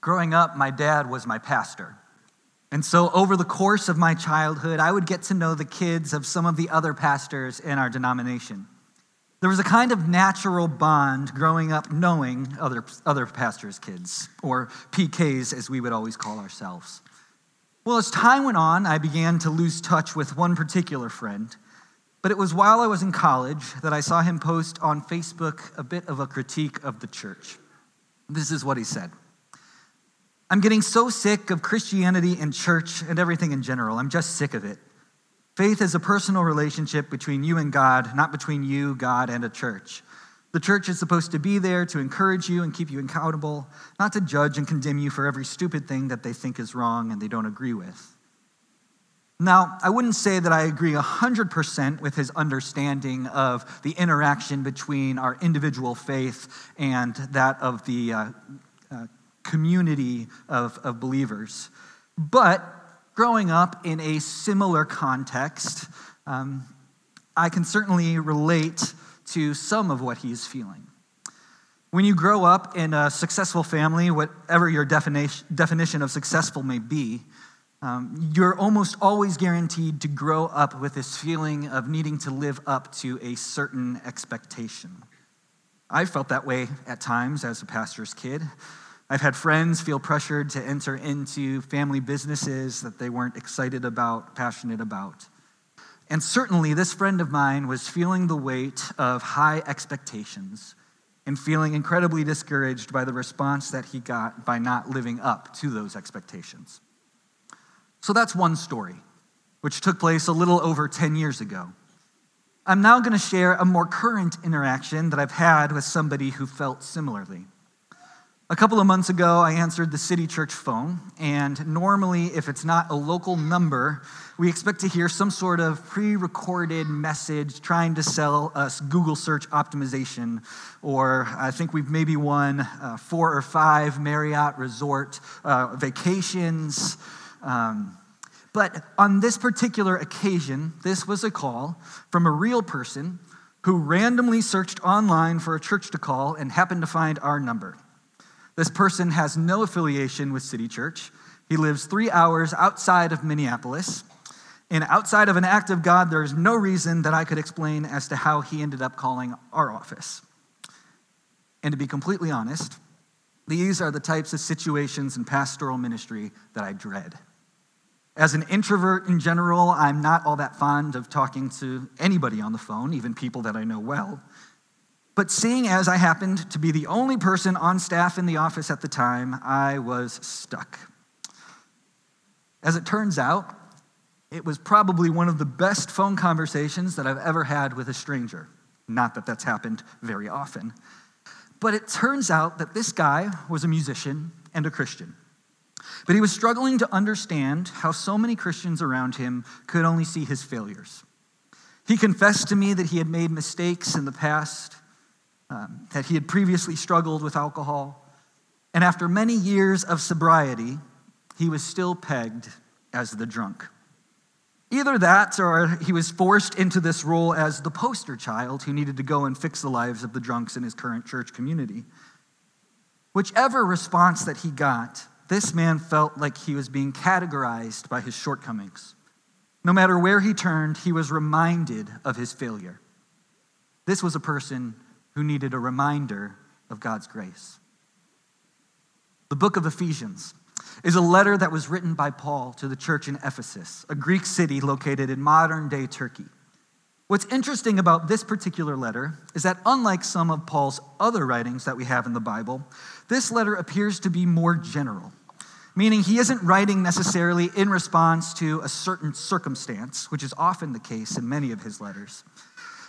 Growing up, my dad was my pastor. And so, over the course of my childhood, I would get to know the kids of some of the other pastors in our denomination. There was a kind of natural bond growing up knowing other, other pastors' kids, or PKs as we would always call ourselves. Well, as time went on, I began to lose touch with one particular friend. But it was while I was in college that I saw him post on Facebook a bit of a critique of the church. This is what he said I'm getting so sick of Christianity and church and everything in general. I'm just sick of it. Faith is a personal relationship between you and God, not between you, God, and a church. The church is supposed to be there to encourage you and keep you accountable, not to judge and condemn you for every stupid thing that they think is wrong and they don't agree with. Now, I wouldn't say that I agree 100% with his understanding of the interaction between our individual faith and that of the uh, uh, community of, of believers. But growing up in a similar context, um, I can certainly relate to some of what he's feeling. When you grow up in a successful family, whatever your definition, definition of successful may be, um, you're almost always guaranteed to grow up with this feeling of needing to live up to a certain expectation. I felt that way at times as a pastor's kid. I've had friends feel pressured to enter into family businesses that they weren't excited about, passionate about. And certainly, this friend of mine was feeling the weight of high expectations and feeling incredibly discouraged by the response that he got by not living up to those expectations. So that's one story, which took place a little over 10 years ago. I'm now going to share a more current interaction that I've had with somebody who felt similarly. A couple of months ago, I answered the city church phone, and normally, if it's not a local number, we expect to hear some sort of pre recorded message trying to sell us Google search optimization, or I think we've maybe won uh, four or five Marriott resort uh, vacations. Um, but on this particular occasion, this was a call from a real person who randomly searched online for a church to call and happened to find our number. This person has no affiliation with City Church. He lives three hours outside of Minneapolis. And outside of an act of God, there is no reason that I could explain as to how he ended up calling our office. And to be completely honest, these are the types of situations in pastoral ministry that I dread. As an introvert in general, I'm not all that fond of talking to anybody on the phone, even people that I know well. But seeing as I happened to be the only person on staff in the office at the time, I was stuck. As it turns out, it was probably one of the best phone conversations that I've ever had with a stranger. Not that that's happened very often. But it turns out that this guy was a musician and a Christian. But he was struggling to understand how so many Christians around him could only see his failures. He confessed to me that he had made mistakes in the past um, that he had previously struggled with alcohol. And after many years of sobriety, he was still pegged as the drunk. Either that, or he was forced into this role as the poster child who needed to go and fix the lives of the drunks in his current church community. Whichever response that he got, this man felt like he was being categorized by his shortcomings. No matter where he turned, he was reminded of his failure. This was a person who needed a reminder of God's grace. The book of Ephesians is a letter that was written by Paul to the church in Ephesus, a Greek city located in modern day Turkey. What's interesting about this particular letter is that, unlike some of Paul's other writings that we have in the Bible, this letter appears to be more general, meaning he isn't writing necessarily in response to a certain circumstance, which is often the case in many of his letters.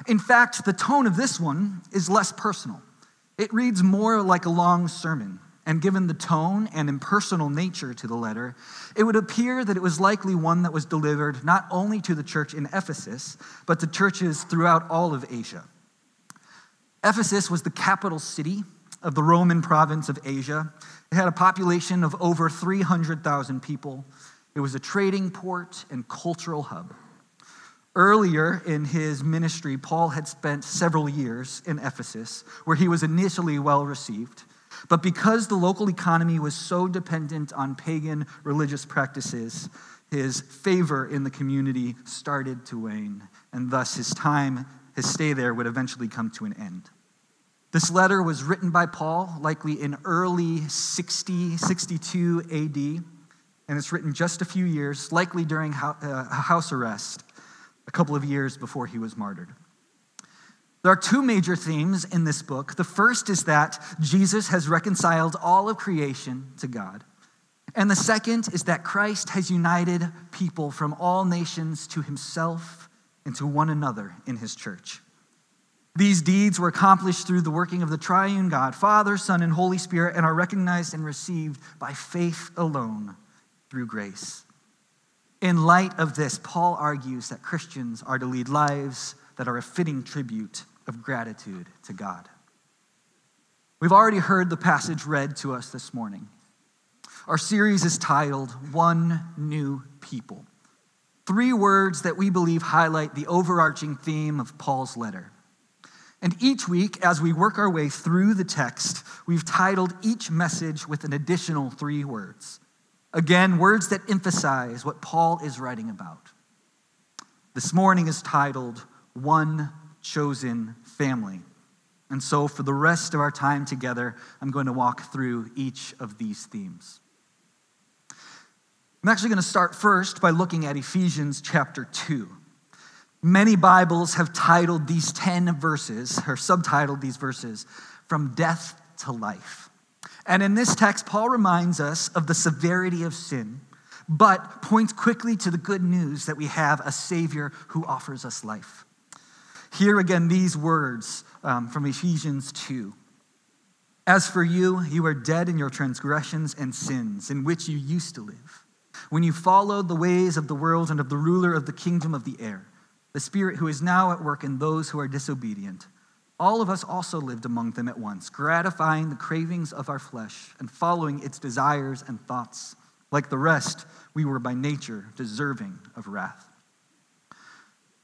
In fact, the tone of this one is less personal. It reads more like a long sermon. And given the tone and impersonal nature to the letter, it would appear that it was likely one that was delivered not only to the church in Ephesus, but to churches throughout all of Asia. Ephesus was the capital city of the Roman province of Asia. It had a population of over 300,000 people. It was a trading port and cultural hub. Earlier in his ministry, Paul had spent several years in Ephesus, where he was initially well received. But because the local economy was so dependent on pagan religious practices, his favor in the community started to wane, and thus his time, his stay there would eventually come to an end. This letter was written by Paul, likely in early 60, 62 AD, and it's written just a few years, likely during uh, house arrest, a couple of years before he was martyred. There are two major themes in this book. The first is that Jesus has reconciled all of creation to God. And the second is that Christ has united people from all nations to himself and to one another in his church. These deeds were accomplished through the working of the triune God, Father, Son, and Holy Spirit, and are recognized and received by faith alone through grace. In light of this, Paul argues that Christians are to lead lives that are a fitting tribute of gratitude to God. We've already heard the passage read to us this morning. Our series is titled One New People. Three words that we believe highlight the overarching theme of Paul's letter. And each week, as we work our way through the text, we've titled each message with an additional three words. Again, words that emphasize what Paul is writing about. This morning is titled One chosen family. And so, for the rest of our time together, I'm going to walk through each of these themes. I'm actually going to start first by looking at Ephesians chapter 2. Many Bibles have titled these 10 verses, or subtitled these verses, From Death to Life. And in this text, Paul reminds us of the severity of sin, but points quickly to the good news that we have a Savior who offers us life. Here again these words um, from Ephesians 2. As for you, you are dead in your transgressions and sins, in which you used to live, when you followed the ways of the world and of the ruler of the kingdom of the air, the Spirit who is now at work in those who are disobedient. All of us also lived among them at once, gratifying the cravings of our flesh and following its desires and thoughts. Like the rest, we were by nature deserving of wrath.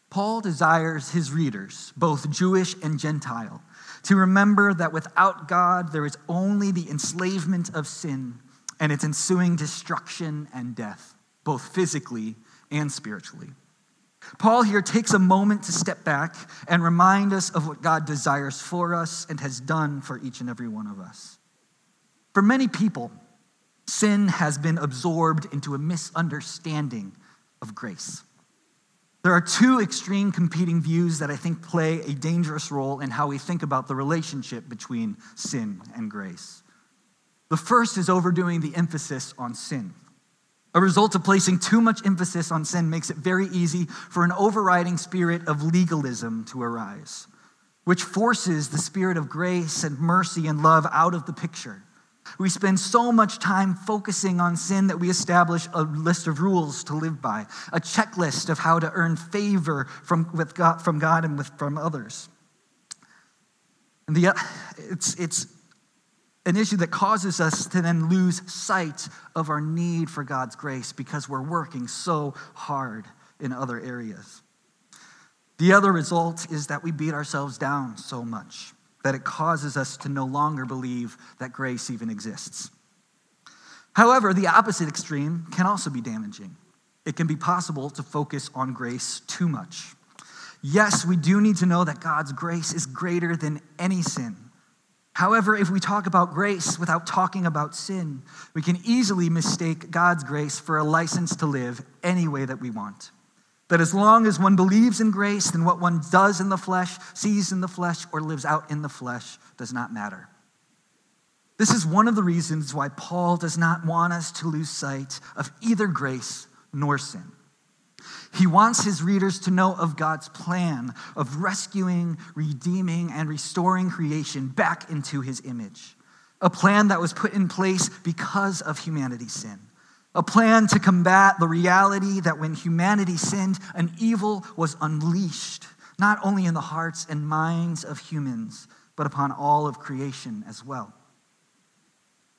Paul desires his readers, both Jewish and Gentile, to remember that without God, there is only the enslavement of sin and its ensuing destruction and death, both physically and spiritually. Paul here takes a moment to step back and remind us of what God desires for us and has done for each and every one of us. For many people, sin has been absorbed into a misunderstanding of grace. There are two extreme competing views that I think play a dangerous role in how we think about the relationship between sin and grace. The first is overdoing the emphasis on sin. A result of placing too much emphasis on sin makes it very easy for an overriding spirit of legalism to arise, which forces the spirit of grace and mercy and love out of the picture. We spend so much time focusing on sin that we establish a list of rules to live by, a checklist of how to earn favor from, with God, from God and with, from others. And the, it's, it's an issue that causes us to then lose sight of our need for God's grace because we're working so hard in other areas. The other result is that we beat ourselves down so much that it causes us to no longer believe that grace even exists. However, the opposite extreme can also be damaging. It can be possible to focus on grace too much. Yes, we do need to know that God's grace is greater than any sin. However, if we talk about grace without talking about sin, we can easily mistake God's grace for a license to live any way that we want. That as long as one believes in grace, then what one does in the flesh, sees in the flesh, or lives out in the flesh does not matter. This is one of the reasons why Paul does not want us to lose sight of either grace nor sin. He wants his readers to know of God's plan of rescuing, redeeming, and restoring creation back into his image. A plan that was put in place because of humanity's sin a plan to combat the reality that when humanity sinned, an evil was unleashed, not only in the hearts and minds of humans, but upon all of creation as well.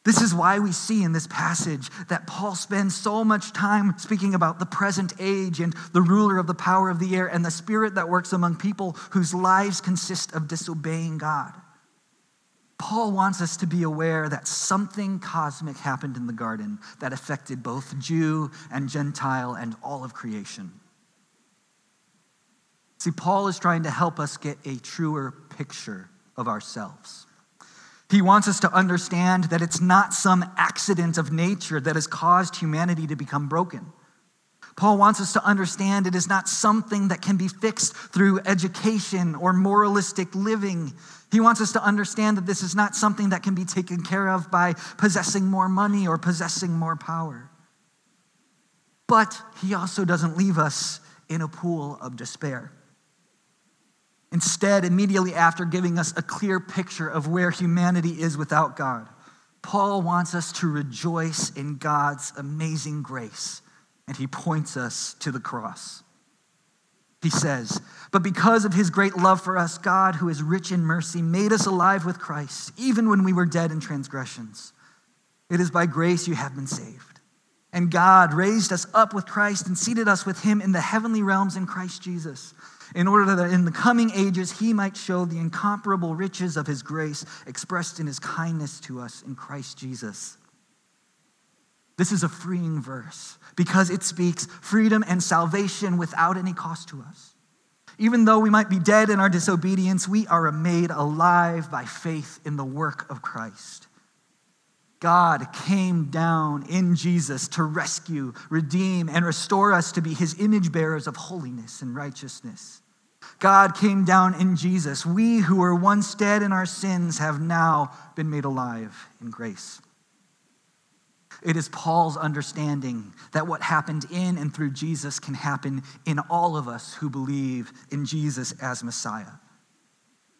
This is why we see in this passage that Paul spends so much time speaking about the present age and the ruler of the power of the air and the spirit that works among people whose lives consist of disobeying God. Paul wants us to be aware that something cosmic happened in the garden that affected both Jew and Gentile and all of creation. See, Paul is trying to help us get a truer picture of ourselves. He wants us to understand that it's not some accident of nature that has caused humanity to become broken. Paul wants us to understand it is not something that can be fixed through education or moralistic living. He wants us to understand that this is not something that can be taken care of by possessing more money or possessing more power. But he also doesn't leave us in a pool of despair. Instead, immediately after giving us a clear picture of where humanity is without God, Paul wants us to rejoice in God's amazing grace, and he points us to the cross. He says, But because of his great love for us, God, who is rich in mercy, made us alive with Christ, even when we were dead in transgressions. It is by grace you have been saved. And God raised us up with Christ and seated us with him in the heavenly realms in Christ Jesus in order that in the coming ages he might show the incomparable riches of his grace expressed in his kindness to us in Christ Jesus. This is a freeing verse because it speaks freedom and salvation without any cost to us. Even though we might be dead in our disobedience, we are made alive by faith in the work of Christ. God came down in Jesus to rescue, redeem, and restore us to be his image bearers of holiness and righteousness. God came down in Jesus. We who were once dead in our sins have now been made alive in grace. It is Paul's understanding that what happened in and through Jesus can happen in all of us who believe in Jesus as Messiah.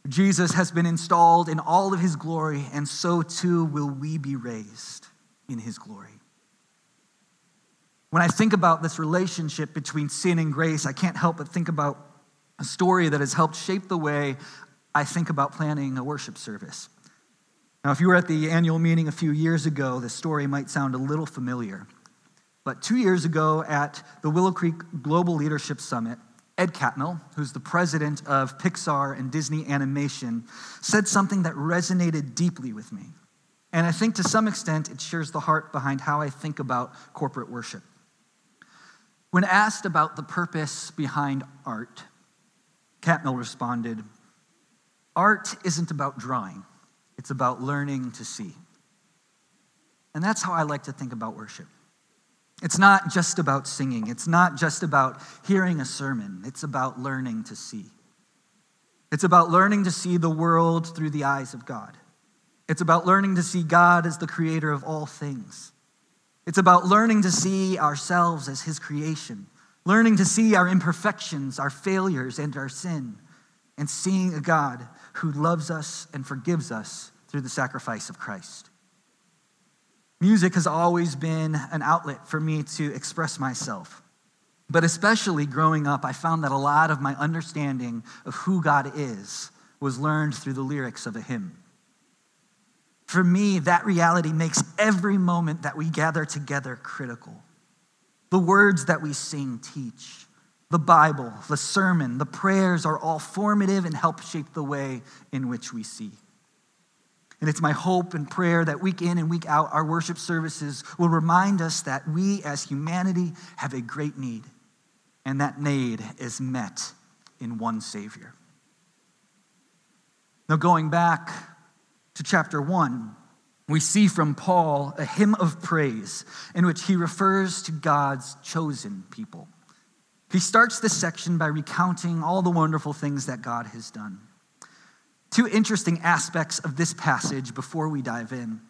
Jesus has been installed in all of his glory, and so too will we be raised in his glory. When I think about this relationship between sin and grace, I can't help but think about a story that has helped shape the way I think about planning a worship service. Now, if you were at the annual meeting a few years ago, the story might sound a little familiar. But two years ago at the Willow Creek Global Leadership Summit, Ed Catmull, who's the president of Pixar and Disney Animation, said something that resonated deeply with me. And I think to some extent it shares the heart behind how I think about corporate worship. When asked about the purpose behind art, Catmull responded, Art isn't about drawing, it's about learning to see. And that's how I like to think about worship. It's not just about singing, it's not just about hearing a sermon, it's about learning to see. It's about learning to see the world through the eyes of God. It's about learning to see God as the creator of all things. It's about learning to see ourselves as his creation learning to see our imperfections, our failures, and our sin, and seeing a God who loves us and forgives us through the sacrifice of Christ. Music has always been an outlet for me to express myself. But especially growing up, I found that a lot of my understanding of who God is was learned through the lyrics of a hymn. For me, that reality makes every moment that we gather together critical. The words that we sing teach. The Bible, the sermon, the prayers are all formative and help shape the way in which we see. And it's my hope and prayer that week in and week out, our worship services will remind us that we as humanity have a great need, and that need is met in one Savior. Now, going back to chapter 1, we see from Paul a hymn of praise in which he refers to God's chosen people. He starts this section by recounting all the wonderful things that God has done. Two interesting aspects of this passage before we dive in.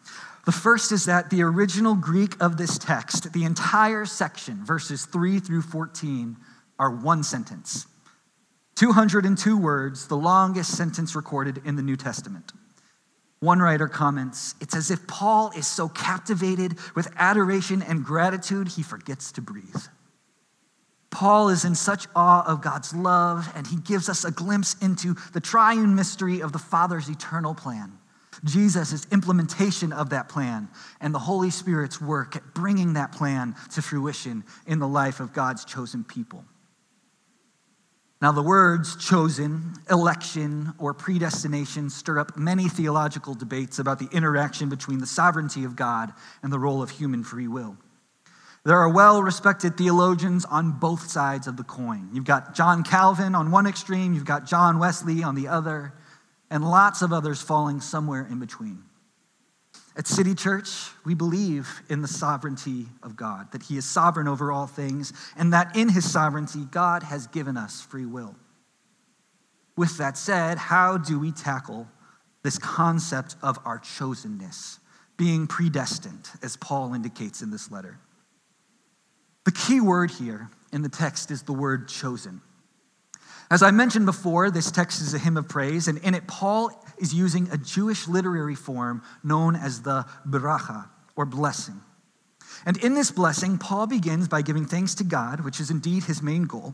The first is that the original Greek of this text, the entire section, verses 3 through 14, are one sentence. 202 words, the longest sentence recorded in the New Testament. One writer comments, it's as if Paul is so captivated with adoration and gratitude, he forgets to breathe. Paul is in such awe of God's love, and he gives us a glimpse into the triune mystery of the Father's eternal plan. Jesus' implementation of that plan and the Holy Spirit's work at bringing that plan to fruition in the life of God's chosen people. Now, the words chosen, election, or predestination stir up many theological debates about the interaction between the sovereignty of God and the role of human free will. There are well respected theologians on both sides of the coin. You've got John Calvin on one extreme, you've got John Wesley on the other, and lots of others falling somewhere in between. At City Church, we believe in the sovereignty of God, that He is sovereign over all things, and that in His sovereignty, God has given us free will. With that said, how do we tackle this concept of our chosenness, being predestined, as Paul indicates in this letter? The key word here in the text is the word chosen. As I mentioned before, this text is a hymn of praise, and in it, Paul is using a Jewish literary form known as the bracha, or blessing. And in this blessing, Paul begins by giving thanks to God, which is indeed his main goal.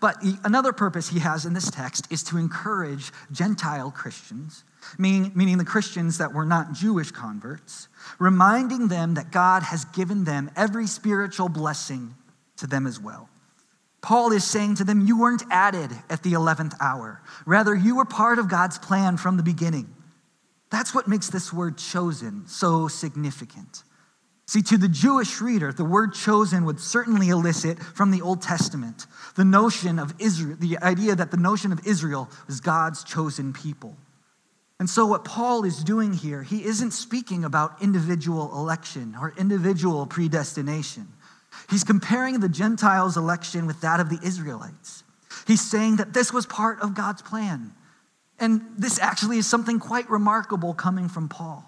But another purpose he has in this text is to encourage Gentile Christians, meaning, meaning the Christians that were not Jewish converts, reminding them that God has given them every spiritual blessing to them as well. Paul is saying to them, You weren't added at the 11th hour. Rather, you were part of God's plan from the beginning. That's what makes this word chosen so significant. See, to the Jewish reader, the word chosen would certainly elicit from the Old Testament the notion of Israel, the idea that the notion of Israel was God's chosen people. And so, what Paul is doing here, he isn't speaking about individual election or individual predestination. He's comparing the Gentiles' election with that of the Israelites. He's saying that this was part of God's plan. And this actually is something quite remarkable coming from Paul.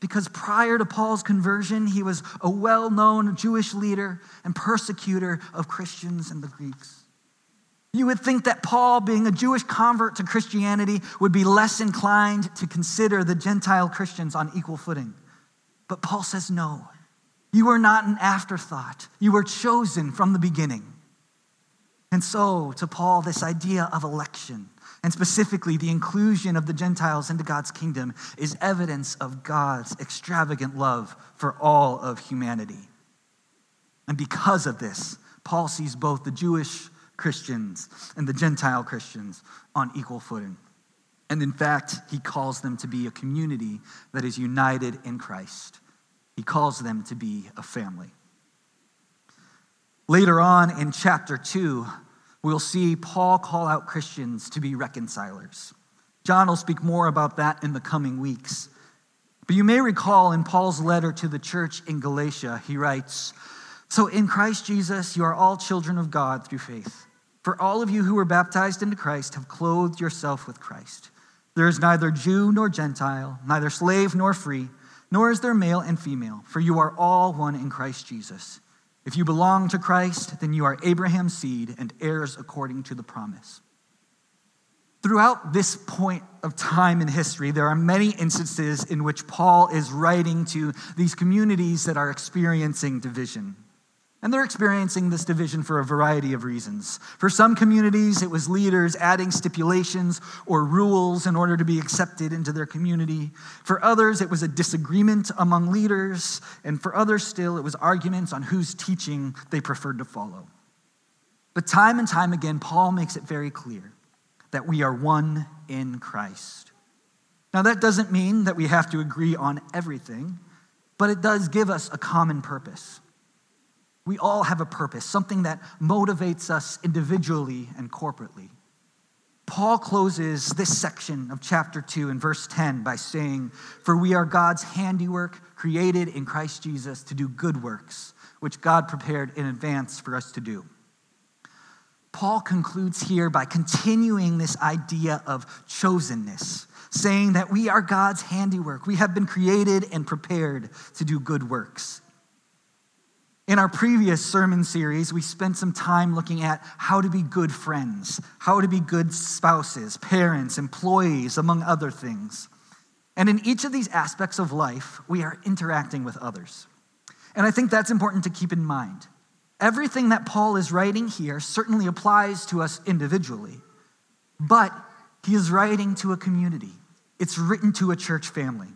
Because prior to Paul's conversion, he was a well known Jewish leader and persecutor of Christians and the Greeks. You would think that Paul, being a Jewish convert to Christianity, would be less inclined to consider the Gentile Christians on equal footing. But Paul says no. You were not an afterthought. You were chosen from the beginning. And so, to Paul, this idea of election, and specifically the inclusion of the Gentiles into God's kingdom, is evidence of God's extravagant love for all of humanity. And because of this, Paul sees both the Jewish Christians and the Gentile Christians on equal footing. And in fact, he calls them to be a community that is united in Christ. He calls them to be a family. Later on in chapter 2, we'll see Paul call out Christians to be reconcilers. John will speak more about that in the coming weeks. But you may recall in Paul's letter to the church in Galatia, he writes So in Christ Jesus, you are all children of God through faith. For all of you who were baptized into Christ have clothed yourself with Christ. There is neither Jew nor Gentile, neither slave nor free nor is there male and female, for you are all one in Christ Jesus. If you belong to Christ, then you are Abraham's seed and heirs according to the promise. Throughout this point of time in history, there are many instances in which Paul is writing to these communities that are experiencing division. And they're experiencing this division for a variety of reasons. For some communities, it was leaders adding stipulations or rules in order to be accepted into their community. For others, it was a disagreement among leaders. And for others still, it was arguments on whose teaching they preferred to follow. But time and time again, Paul makes it very clear that we are one in Christ. Now, that doesn't mean that we have to agree on everything, but it does give us a common purpose. We all have a purpose, something that motivates us individually and corporately. Paul closes this section of chapter 2 in verse 10 by saying, For we are God's handiwork, created in Christ Jesus to do good works, which God prepared in advance for us to do. Paul concludes here by continuing this idea of chosenness, saying that we are God's handiwork. We have been created and prepared to do good works. In our previous sermon series, we spent some time looking at how to be good friends, how to be good spouses, parents, employees, among other things. And in each of these aspects of life, we are interacting with others. And I think that's important to keep in mind. Everything that Paul is writing here certainly applies to us individually, but he is writing to a community. It's written to a church family.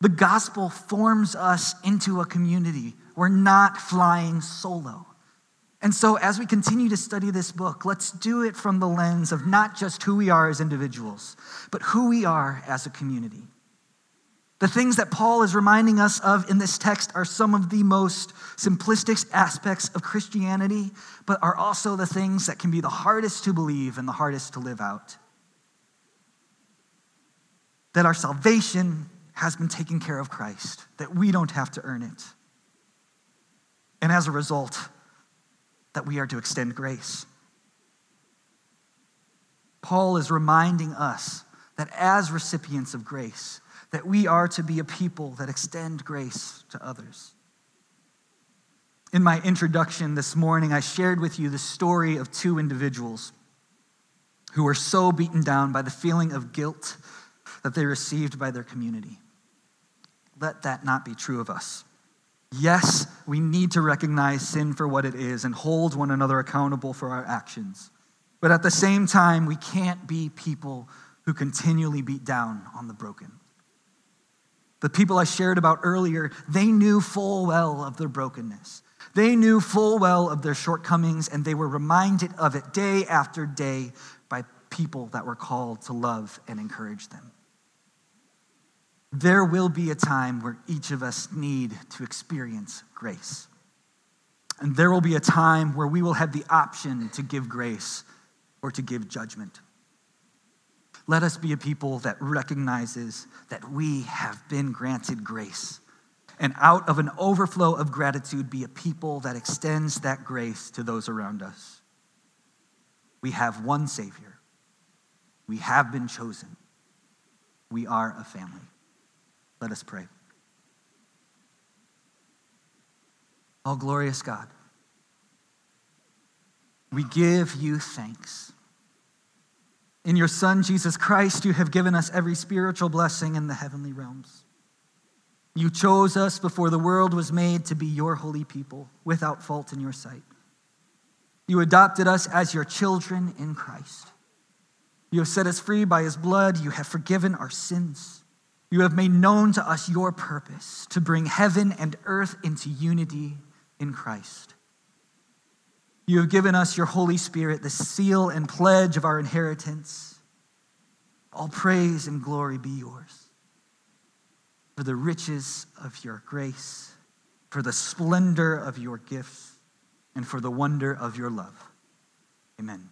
The gospel forms us into a community we're not flying solo. And so, as we continue to study this book, let's do it from the lens of not just who we are as individuals, but who we are as a community. The things that Paul is reminding us of in this text are some of the most simplistic aspects of Christianity, but are also the things that can be the hardest to believe and the hardest to live out. That our salvation has been taken care of Christ, that we don't have to earn it. And as a result, that we are to extend grace. Paul is reminding us that as recipients of grace, that we are to be a people that extend grace to others. In my introduction this morning, I shared with you the story of two individuals who were so beaten down by the feeling of guilt that they received by their community. Let that not be true of us. Yes, we need to recognize sin for what it is and hold one another accountable for our actions. But at the same time, we can't be people who continually beat down on the broken. The people I shared about earlier, they knew full well of their brokenness. They knew full well of their shortcomings, and they were reminded of it day after day by people that were called to love and encourage them. There will be a time where each of us need to experience grace. And there will be a time where we will have the option to give grace or to give judgment. Let us be a people that recognizes that we have been granted grace. And out of an overflow of gratitude, be a people that extends that grace to those around us. We have one Savior. We have been chosen. We are a family. Let us pray. All glorious God, we give you thanks in your Son, Jesus Christ, you have given us every spiritual blessing in the heavenly realms. You chose us before the world was made to be your holy people, without fault in your sight. You adopted us as your children in Christ. You have set us free by his blood. You have forgiven our sins. You have made known to us your purpose to bring heaven and earth into unity in Christ. You have given us your Holy Spirit, the seal and pledge of our inheritance. All praise and glory be yours for the riches of your grace, for the splendor of your gifts, and for the wonder of your love. Amen.